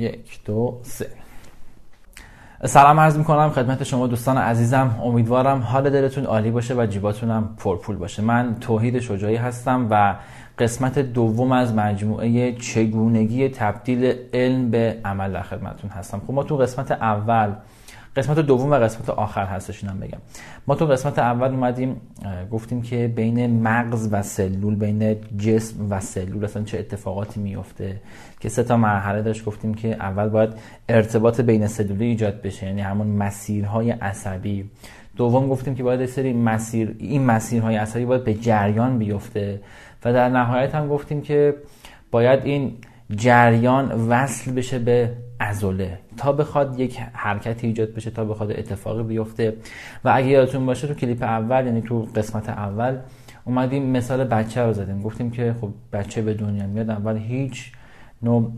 یک دو سه. سلام عرض می‌کنم خدمت شما دوستان عزیزم. امیدوارم حال دلتون عالی باشه و جیباتونم پرپول باشه. من توحید شجاعی هستم و قسمت دوم از مجموعه چگونگی تبدیل علم به عمل در خدمتتون هستم. خب ما تو قسمت اول قسمت دوم و قسمت آخر هستش اینم بگم. ما تو قسمت اول اومدیم گفتیم که بین مغز و سلول بین جسم و سلول اصلا چه اتفاقاتی میفته؟ که سه تا مرحله داشت گفتیم که اول باید ارتباط بین سلولی ایجاد بشه یعنی همون مسیرهای عصبی. دوم گفتیم که باید سری مسیر این مسیرهای عصبی باید به جریان بیفته. و در نهایت هم گفتیم که باید این جریان وصل بشه به ازوله تا بخواد یک حرکتی ایجاد بشه تا بخواد اتفاقی بیفته. و اگه یادتون باشه تو کلیپ اول یعنی تو قسمت اول اومدیم مثال بچه رو زدیم. گفتیم که خب بچه به دنیا میاد اول هیچ نوع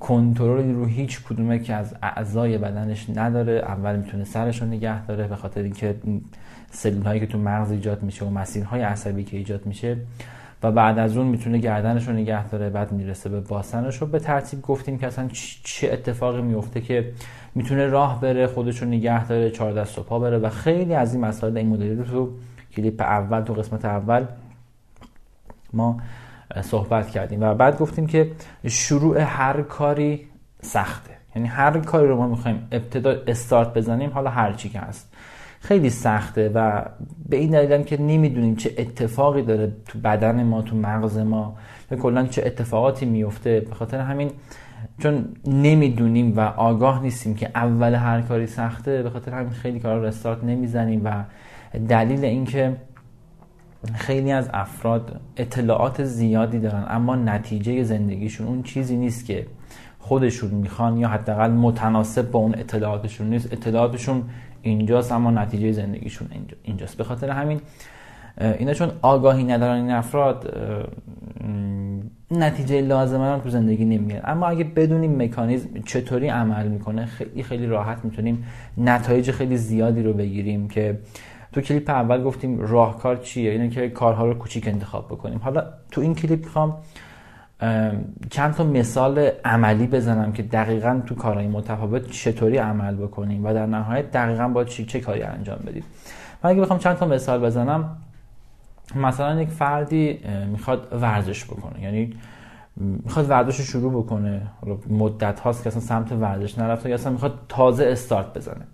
کنترلی رو هیچ کدومه که از اعضای بدنش نداره. اول می‌تونه سرش رو نگه داره به خاطر اینکه سلول هایی که تو مغز ایجاد میشه و مسیرهای عصبی که ایجاد میشه. و بعد از اون می‌تونه گردنش رو نگه داره بعد می‌رسه به باسنش رو به ترتیب گفتیم که اصلا چه اتفاقی میفته که می‌تونه راه بره خودش رو نگه داره چهار دست و پا بره و خیلی از این مسائل این مدلی رو تو کلیپ اول تو قسمت اول ما صحبت کردیم و بعد گفتیم که شروع هر کاری سخته. یعنی هر کاری رو ما می‌خوایم ابتدا استارت بزنیم حالا هر چی که هست. خیلی سخته و به این دلیل که نمی‌دونیم چه اتفاقی داره تو بدن ما تو مغز ما و کلا چه اتفاقاتی میفته به خاطر همین چون نمی‌دونیم و آگاه نیستیم که اول هر کاری سخته به خاطر همین خیلی کارا رستارت نمی‌زنیم و دلیل اینکه خیلی از افراد اطلاعات زیادی دارن اما نتیجه زندگیشون اون چیزی نیست که خودشون می‌خوان یا حداقل متناسب با اون اطلاعاتشون نیست. اطلاعاتشون اینجاست اما نتیجه زندگیشون اینجاست. به خاطر همین اینا چون آگاهی ندارن این افراد نتیجه لازمه رو تو زندگی نمی‌گیرن. اما اگه بدونیم مکانیزم چطوری عمل می‌کنه خیلی خیلی راحت می‌تونیم نتایج خیلی زیادی رو بگیریم که تو کلیپ اول گفتیم راهکار چیه؟ اینه که کارها رو کوچیک انتخاب بکنیم. حالا تو این کلیپ می‌خوام چند تا مثال عملی بزنم که دقیقا تو کارهای متفاوت چطوری عمل بکنیم و در نهایت دقیقا با چه, چه کاری انجام بدیم. من اگه بخوام چند تا مثال بزنم مثلا یک فردی می‌خواد ورزش بکنه یعنی می‌خواد ورزش رو شروع بکنه مدت هاست که اصلا سمت ورزش نرفته یا اصلا می‌خواد تازه استارت بزنه.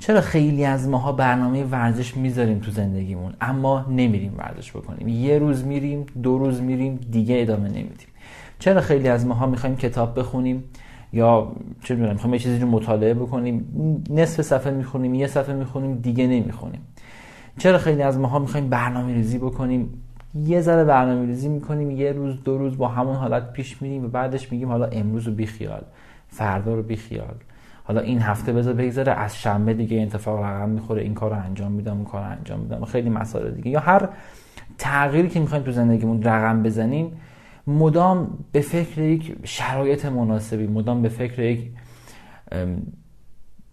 چرا خیلی از ماها برنامه ورزش می‌ذاریم تو زندگیمون اما نمیریم ورزش بکنیم؟ یه روز میریم دو روز میریم دیگه ادامه نمیدیم. چرا خیلی از ماها می‌خوایم کتاب بخونیم یا چه می‌دونم می‌خوایم یه چیزی رو مطالعه بکنیم نصف صفحه می‌خونیم یه صفحه می‌خونیم دیگه نمی‌خونیم. چرا خیلی از ماها می‌خوایم برنامه ریزی بکنیم؟ یه ذره برنامه ریزی می‌کنیم یه روز دو روز با همون حالت پیش میریم و بعدش میگیم حالا امروز رو بیخیال فردا رو بیخیال. حالا این هفته بذار بگذره از شنبه دیگه اتفاق رقم می‌خوره این کار رو انجام میدم اون کار انجام میدم خیلی مسائل دیگه. یا هر تغییری که می‌خوایم تو زندگیمون رقم بزنیم مدام به فکر یک شرایط مناسبی مدام به فکر یک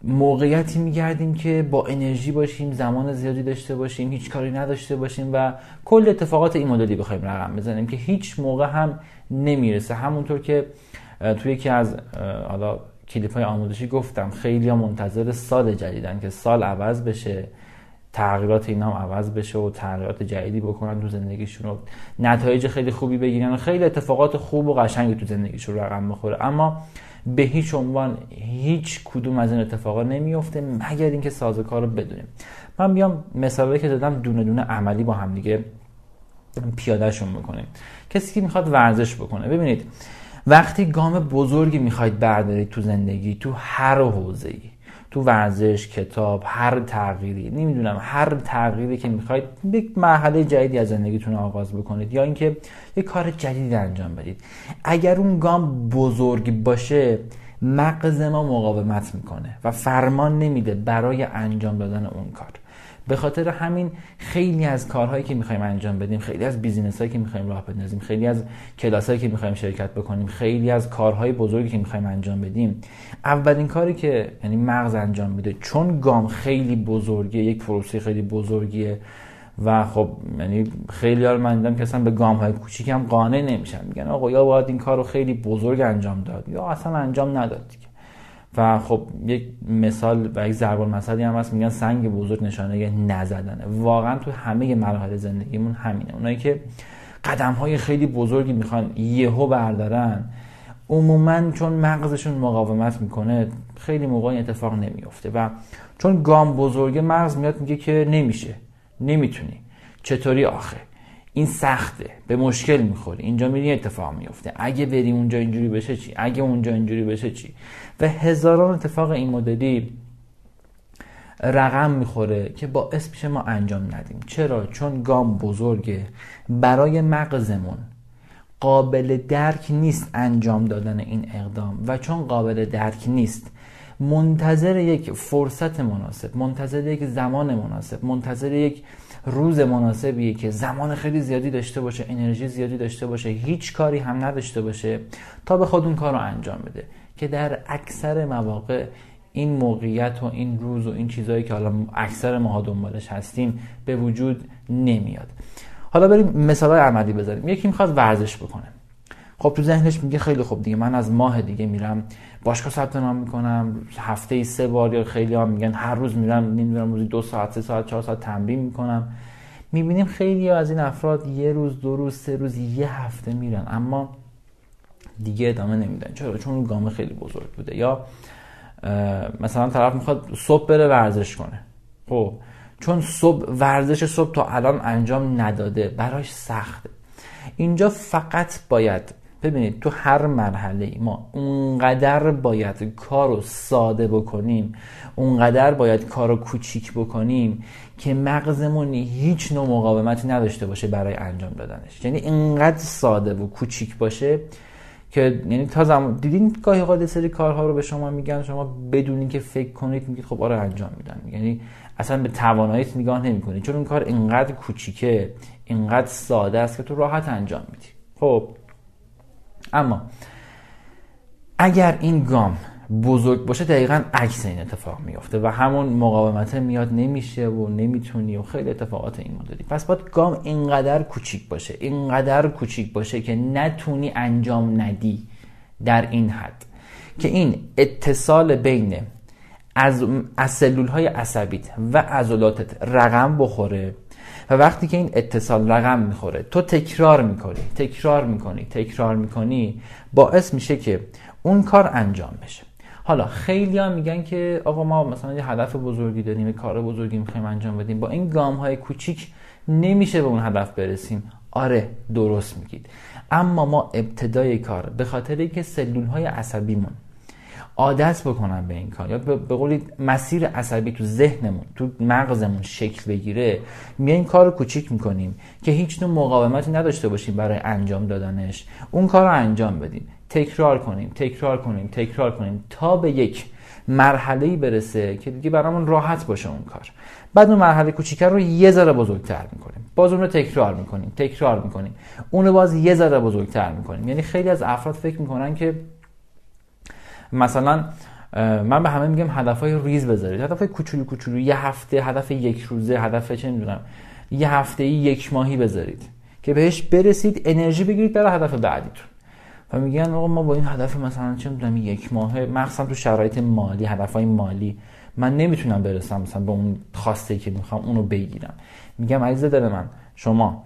موقعیتی میگردیم که با انرژی باشیم زمان زیادی داشته باشیم هیچ کاری نداشته باشیم و کل اتفاقات این مدلی بخوایم رقم بزنیم که هیچ موقع هم نمی‌رسه. همونطور که توی یکی از حالا کلیپ های آموزشی گفتم. خیلی منتظر سال جدیدن که سال عوض بشه تغییرات اینا هم عوض بشه و تغییرات جدیدی بکنن تو زندگیشون و نتایج خیلی خوبی بگیرن و خیلی اتفاقات خوب و قشنگی تو زندگیشون رقم بخوره اما به هیچ عنوان هیچ کدوم از این اتفاقا نمیفته مگر اینکه سازوکار رو بدونیم. من بیام مثالی که دادم دونه دونه عملی با هم دیگه پیادهشون بکنیم. کسی که می‌خواد ورزش بکنه. ببینید وقتی گام بزرگی می‌خواید بردارید تو زندگی تو هر حوزه ای تو ورزش کتاب هر تغییری نمی‌دونم هر تغییری که می‌خواید یک مرحله جدیدی از زندگیتون آغاز بکنید یا اینکه یک کار جدیدی انجام بدید. اگر اون گام بزرگ باشه مغز ما مقاومت می‌کنه و فرمان نمیده برای انجام دادن اون کار. به خاطر همین خیلی از کارهایی که می‌خوایم انجام بدیم خیلی از بیزینس هایی که می‌خوایم راه بندازیم خیلی از کلاس هایی که می‌خوایم شرکت بکنیم خیلی از کارهای بزرگی که می‌خوایم انجام بدیم اولین کاری که یعنی مغز انجام میده چون گام خیلی بزرگیه یک پروسه خیلی بزرگیه و خب یعنی خیلی ها من دیدم که اصلا به گام های کوچیک قانع نمیشن میگن آقا یا باید این کار رو خیلی بزرگ انجام داد یا اصلا انجام نداد دیگه. و خب یک مثال و یک ضرب المثلی هم هست میگن سنگ بزرگ نشانه نزدنه. واقعا تو همه مراحل زندگیمون همینه. اونایی که قدم های خیلی بزرگی می‌خوان یهو بردارن عموما چون مغزشون مقاومت می‌کنه خیلی موقع این اتفاق نمیفته و چون گام بزرگه مغز میاد میگه که نمیشه نمی‌تونی. چطوری آخه؟ این سخته به مشکل می‌خوری. اینجا میری اتفاق میفته اگه بری اونجا اینجوری بشه چی؟ اگه اونجا اینجوری بشه چی؟ و هزاران اتفاق این مدلی رقم می‌خوره که باعث میشه ما انجام ندیم. چرا؟ چون گام بزرگه. برای مغزمون قابل درک نیست انجام دادن این اقدام. و چون قابل درک نیست منتظر یک فرصت مناسب منتظر یک زمان مناسب منتظر یک روز مناسبیه که زمان خیلی زیادی داشته باشه انرژی زیادی داشته باشه هیچ کاری هم نداشته باشه تا به خود اون کار رو انجام بده. که در اکثر مواقع این موقعیت و این روز و این چیزهایی که حالا اکثر ماها دنبالش هستیم به وجود نمیاد. حالا بریم مثال عملی بذاریم یکی می‌خواد ورزش بکنه. خب تو ذهنش میگه خیلی خوب دیگه من از ماه دیگه میرم باشگاه ثبت نام می‌کنم هفته ای سه بار یا خیلی ها میگن هر روز میرم نمی‌دونم روزی دو ساعت سه ساعت چهار ساعت تمرین می‌کنم. می‌بینیم خیلی از این افراد یه روز دو روز سه روز یه هفته میرن. اما دیگه ادامه نمیدن. چرا؟ چون گام خیلی بزرگ بوده. یا مثلا طرف می‌خواد صبح بره ورزش کنه. خب چون صبح ورزش صبح تا الان انجام نداده. براش سخته. اینجا فقط باید ببینید تو هر مرحله ما اونقدر باید کار رو ساده بکنیم اونقدر باید کار رو کوچیک بکنیم که مغزمون هیچ نوع مقاومتی نداشته باشه برای انجام دادنش. یعنی اینقدر ساده و کوچیک باشه که یعنی تا زمان دیدین گاهی اوقات سری کارها رو به شما میگن شما بدونین که فکر کنید میگید خب آره انجام میدن. یعنی اصلا به تواناییت نگاه نمی‌کنید. چون اون کار اینقدر کوچیکه اینقدر ساده است که تو راحت انجام میدی. خب اما اگر این گام بزرگ باشه دقیقا عکس این اتفاق میافته و همون مقاومت میاد نمیشه و نمی‌تونی و خیلی اتفاقات این مدلی پس باید گام اینقدر کوچیک باشه اینقدر کوچیک باشه که نتونی انجام ندی در این حد که این اتصال بین از, از سلول های عصبیت و عضلاتت رقم بخوره. و وقتی که این اتصال رقم می‌خوره تو تکرار می‌کنی تکرار می‌کنی تکرار می‌کنی باعث میشه که اون کار انجام بشه. حالا خیلی ها میگن که آقا ما مثلا یه هدف بزرگی داریم کار بزرگی می‌خوایم انجام بدیم. با این گام های کوچیک نمیشه به اون هدف برسیم. آره درست میگید. اما ما ابتدای کار به خاطر اینکه سلول های عصبیمون عادت بکنن به این کار. یا به قولی مسیر عصبی تو ذهنمون تو مغزمون شکل بگیره این کار رو کوچیک می‌کنیم که هیچ نوع مقاومتی نداشته باشیم برای انجام دادنش. اون کار رو انجام بدیم. تکرار کنیم تکرار کنیم تکرار کنیم تا به یک مرحله برسه که دیگه برامون راحت باشه اون کار. بعد اون مرحله کوچیکتر رو یه ذره بزرگتر می‌کنیم. باز اون رو تکرار می‌کنیم تکرار می‌کنیم. اون رو باز یه ذره بزرگتر می‌کنیم. یعنی خیلی از افراد فکر می‌کنن که مثلا من به همه میگم هدفهای ریز بذارید. هدفهای کوچولو کوچولو یه هفته هدف یک روزه هدف چه می‌دونم یه هفته یک ماهی بذارید که بهش برسید انرژی بگیرید برای هدف بعدیتون. و میگن آقا ما با این هدف مثلا چه می‌دونم یک ماه مخصوصا تو شرایط مالی هدفهای مالی من نمی‌تونم برسم مثلا به اون خواسته که می‌خوام اونو بگیرم. میگم عزیز دل من شما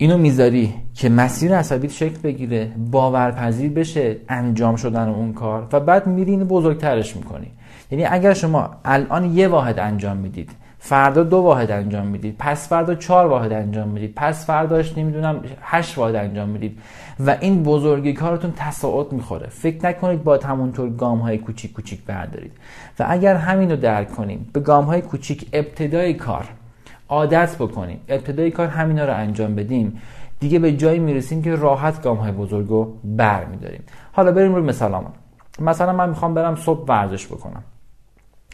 اینو می‌ذاری که مسیر عصبیت شکل بگیره باورپذیر بشه انجام شدن اون کار و بعد میری اینو بزرگترش می‌کنی. یعنی اگر شما الان یه واحد انجام می‌دید فردا دو واحد انجام می‌دید پس فردا چهار واحد انجام می‌دید پس فرداش نمی‌دونم هشت واحد انجام می‌دید و این بزرگی کارتون تصاعد می‌خوره. فکر نکنید با همونطور گام های کوچیک کوچیک بردارید. و اگر همین رو درک کنیم به گام های کوچیک ابتدای کار عادت بکنیم. ابتدای کار همینا رو انجام بدیم. دیگه به جایی می‌رسیم که راحت گام های بزرگ رو بر میداریم. حالا بریم روی مثالمون مثلا من می‌خوام برم صبح ورزش بکنم.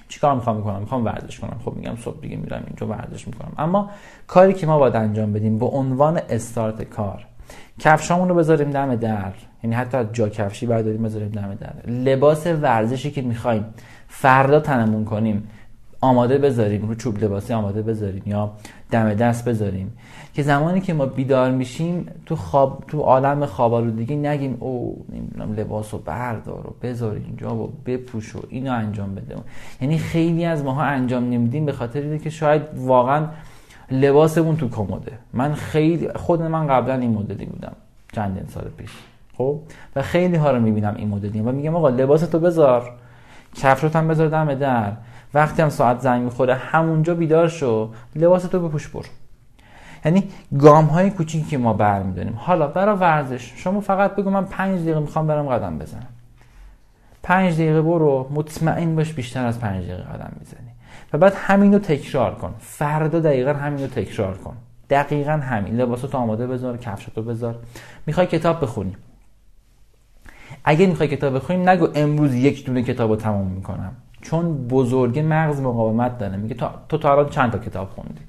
چیکار می‌خوام بکنم؟ می‌خوام ورزش کنم. خب میگم صبح دیگه میرم اینجا ورزش می‌کنم. اما کاری که ما باید انجام بدیم به عنوان استارت کار کفشامون رو بذاریم دم در. یعنی حتی جا کفشی برداریم بذاریم دم در. لباس ورزشی که می‌خوایم فردا تنمون کنیم. آماده بذاریم رو چوب لباسی آماده بذاریم یا دم دست بذاریم. که زمانی که ما بیدار میشیم تو خواب تو عالم خواب دیگه نگیم او نمی‌دونم لباس رو بردار و بذار اینجا و بپوش و اینو انجام بده. یعنی خیلی از ماها انجام نمیدیم به خاطر که شاید واقعا لباسمون تو کموده من خیلی خود من قبلا این مدلی بودم چند سال پیش. خب؟ و خیلی ها رو می‌بینم این مدلی و میگم آقا لباستو بذار کفشت هم بذار دم در. وقتی هم ساعت زنگ می‌خوره همونجا بیدار شو لباستو بپوش برو. یعنی گام های کوچیکی که ما برمیداریم. حالا برای ورزش شما فقط بگو من پنج دقیقه می‌خوام برم قدم بزنم. پنج دقیقه برو مطمئن باش بیشتر از پنج دقیقه قدم می‌زنی. و بعد همینو تکرار کن. فردا دقیقا همینو تکرار کن. دقیقا همین. لباساتو آماده بذار کفشاتو بذار. می‌خوای کتاب بخونی. اگه می‌خوای کتاب بخونیم نگو امروز یک دونه کتاب رو تمام می‌کنم. چون بزرگ مغز مقاومت داره. میگه تو تا الان چند تا کتاب خوندی؟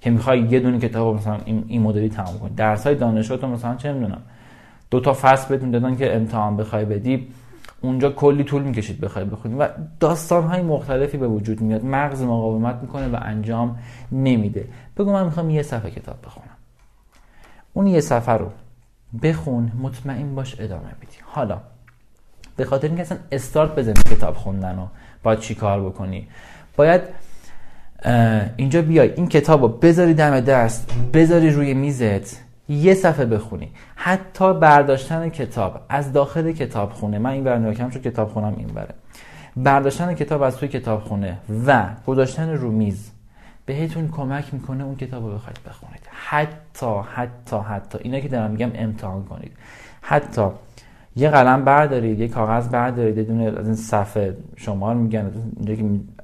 که می‌خوای یه دونه کتاب مثلا این, این مدلی تمام کنی. درس های دانشگاه تو مثلا چه می‌دونم؟ دو تا فصل بهتون دادن که امتحان بخوای بدی اونجا کلی طول می‌کشید بخوای بخونی. و داستان های مختلفی به وجود میاد. مغز مقاومت می‌کنه و انجام نمیده. بگو من می‌خوام یه صفحه کتاب بخونم. اون یه صفحه رو بخون مطمئن باش ادامه بدی. حالا به خاطر اینکه اصلا استارت بزنی کتاب خوندن و باید چی کار بکنی؟ باید اینجا بیای این کتاب رو بذاری دم دست بذاری روی میزت یه صفحه بخونی. حتی برداشتن کتاب از داخل کتاب خونه من این برنامه کم شد کتاب خونم این بره برداشتن کتاب از توی کتاب خونه و گذاشتن رو میز بهتون کمک می‌کنه اون کتاب رو بخواید بخونید. حتی حتی حتی اینا که دارم میگم امتحان کنید. حتی یه قلم بردارید یه کاغذ بردارید بدون از این صفحه شمار میگن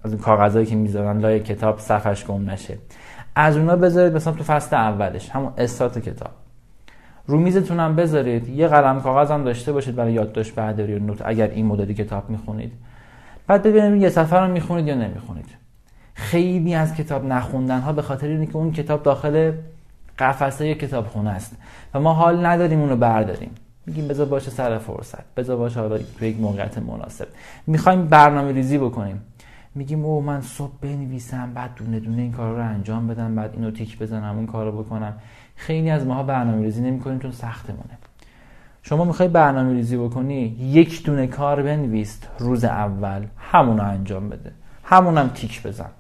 از این کاغذهایی که می‌ذارن لای کتاب صفحش گم نشه. از اونا بذارید مثلا تو فصل اولش همون استارت کتاب. رو میزتون هم بذارید یه قلم کاغذ هم داشته باشید برای یادداشت برداری و نوت اگر این مدلی کتاب می‌خونید. بعد ببینید یه صفحه رو می‌خونید یا نمی‌خونید. خیلی از کتاب نخوندن ها به خاطر اینه که اون کتاب داخل قفسه کتاب خونه است و ما حال نداریم اونو برداریم. میگیم بذار باشه سر فرصت. بذار باشه حالا تو یک موقعیت مناسب. می‌خوایم برنامه ریزی بکنیم. میگیم او من صبح بنویسم بعد دونه دونه این کار رو انجام بدم بعد اینو تیک بزنم اون کار بکنم. خیلی از ماها برنامه ریزی نمی‌کنیم چون سختمونه. شما می‌خوای برنامه ریزی بکنی یک دونه کار بنویس روز اول همون انجام بده. همونم تیک بزن.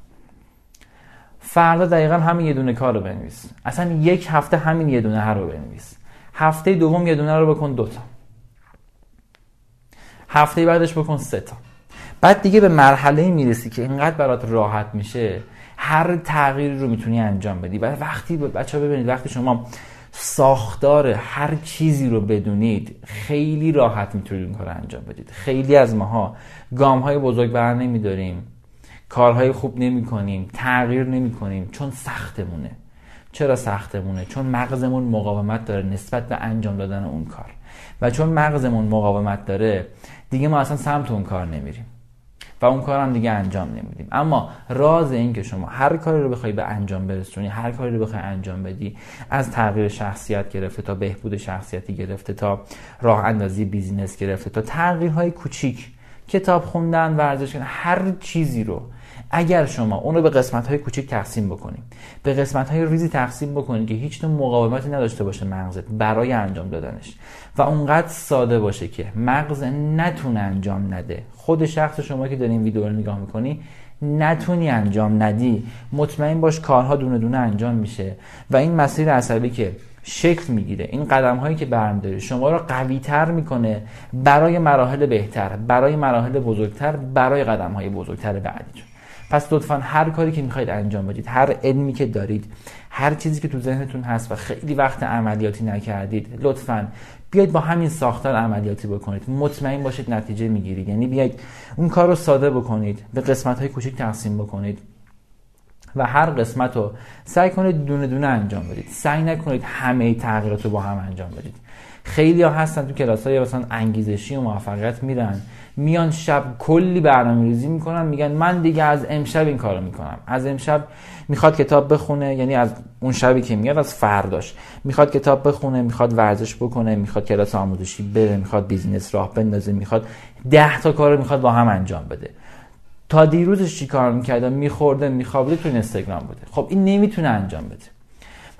فردا دقیقا همین یه دونه کار رو بنویس. اصلا یک هفته همین یه دونه هر رو بنویس. هفته دوم یه دونه رو بکن دوتا هفته بعدش بکن سه تا. بعد دیگه به مرحله می‌رسی که اینقدر برات راحت میشه هر تغییری رو می‌تونی انجام بدی. و وقتی بچه ببینید وقتی شما ساختار هر چیزی رو بدونید خیلی راحت می‌تونید کار انجام بدید. خیلی از ماها گام های بزرگ بر نمیداریم کارهای خوب نمی کنیم تغییر نمی کنیم چون سختمونه. چرا سختمونه؟ چون مغزمون مقاومت داره نسبت به انجام دادن اون کار. و چون مغزمون مقاومت داره دیگه ما اصلا سمت اون کار نمیریم. و اون کار هم دیگه انجام نمیدیم. اما راز این که شما هر کاری رو بخوای به انجام برسونی هر کاری رو بخوای انجام بدی از تغییر شخصیت گرفته تا بهبود شخصیتی گرفته تا راه اندازی بیزینس گرفته تا تغییرهای کوچیک کتاب خوندن ورزش کردن هر چیزی رو اگر شما اون رو به قسمت های کوچیک تقسیم بکنید به قسمت های ریزی تقسیم بکنید که هیچ نوع مقاومتی نداشته باشه مغزت برای انجام دادنش و اونقدر ساده باشه که مغز نتونه انجام نده. خود شخص شما که دارین ویدیو رو نگاه می‌کنی نتونی انجام ندی. مطمئن باش کارها دونه دونه انجام میشه و این مسیر عصبی که شکل می‌گیره این قدم هایی که برمیداری شما رو قوی تر می‌کنه برای مراحل بهتر برای مراحل بزرگتر برای قدم های بزرگتر بعدی پس لطفا هر کاری که می‌خواید انجام بدید هر علمی که دارید هر چیزی که تو ذهنتون هست و خیلی وقت عملیاتی نکردید لطفا بیاید با همین ساختار عملیاتی بکنید. مطمئن باشید نتیجه می‌گیرید. یعنی بیاید اون کار رو ساده بکنید به قسمت های کوچیک تقسیم بکنید و هر قسمت رو سعی کنید دونه دونه انجام بدید. سعی نکنید همه تغییرات رو با هم انجام بدید. خیلی ها هستن تو کلاس های مثلا انگیزشی و موفقیت میرن. میان شب کلی برنامه ریزی می‌کنن میگن من دیگه از امشب این کارو می‌کنم. از امشب می‌خواد کتاب بخونه یعنی از اون شبی که میاد از فرداش. می‌خواد کتاب بخونه می‌خواد ورزش بکنه می‌خواد کلاس آموزشی بره می‌خواد business راه بندازه می‌خواد ده تا کار می‌خواد با هم انجام بده. تا دیروزش چی کار می‌کرده میخورده میخوابیده تو اینستاگرام بوده. خب این نمی‌تونه انجام بده.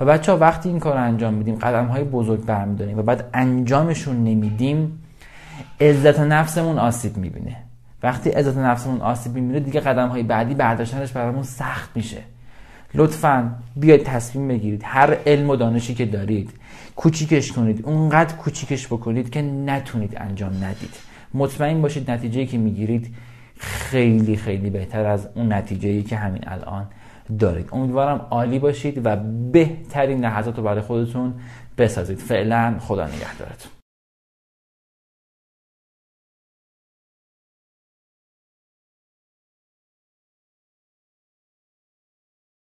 و بچه ها وقتی این کار انجام میدیم قدم های بزرگ برمیداریم و بعد انجامشون نمیدیم عزت نفسمون آسیب می‌بینه. وقتی عزت نفسمون آسیب می‌بینه دیگه قدم های بعدی برداشتنش برامون سخت میشه. لطفا بیاید تصمیم بگیرید. هر علم و دانشی که دارید کوچیکش کنید. اونقدر کوچیکش بکنید که نتونید انجام ندید. مطمئن باشید نتیجه که می‌گیرید خیلی خیلی بهتر از اون نتیجه که همین الان دارید. امیدوارم عالی باشید و بهترین لحظات رو برای خودتون بسازید. فعلا خدا نگهدارتون.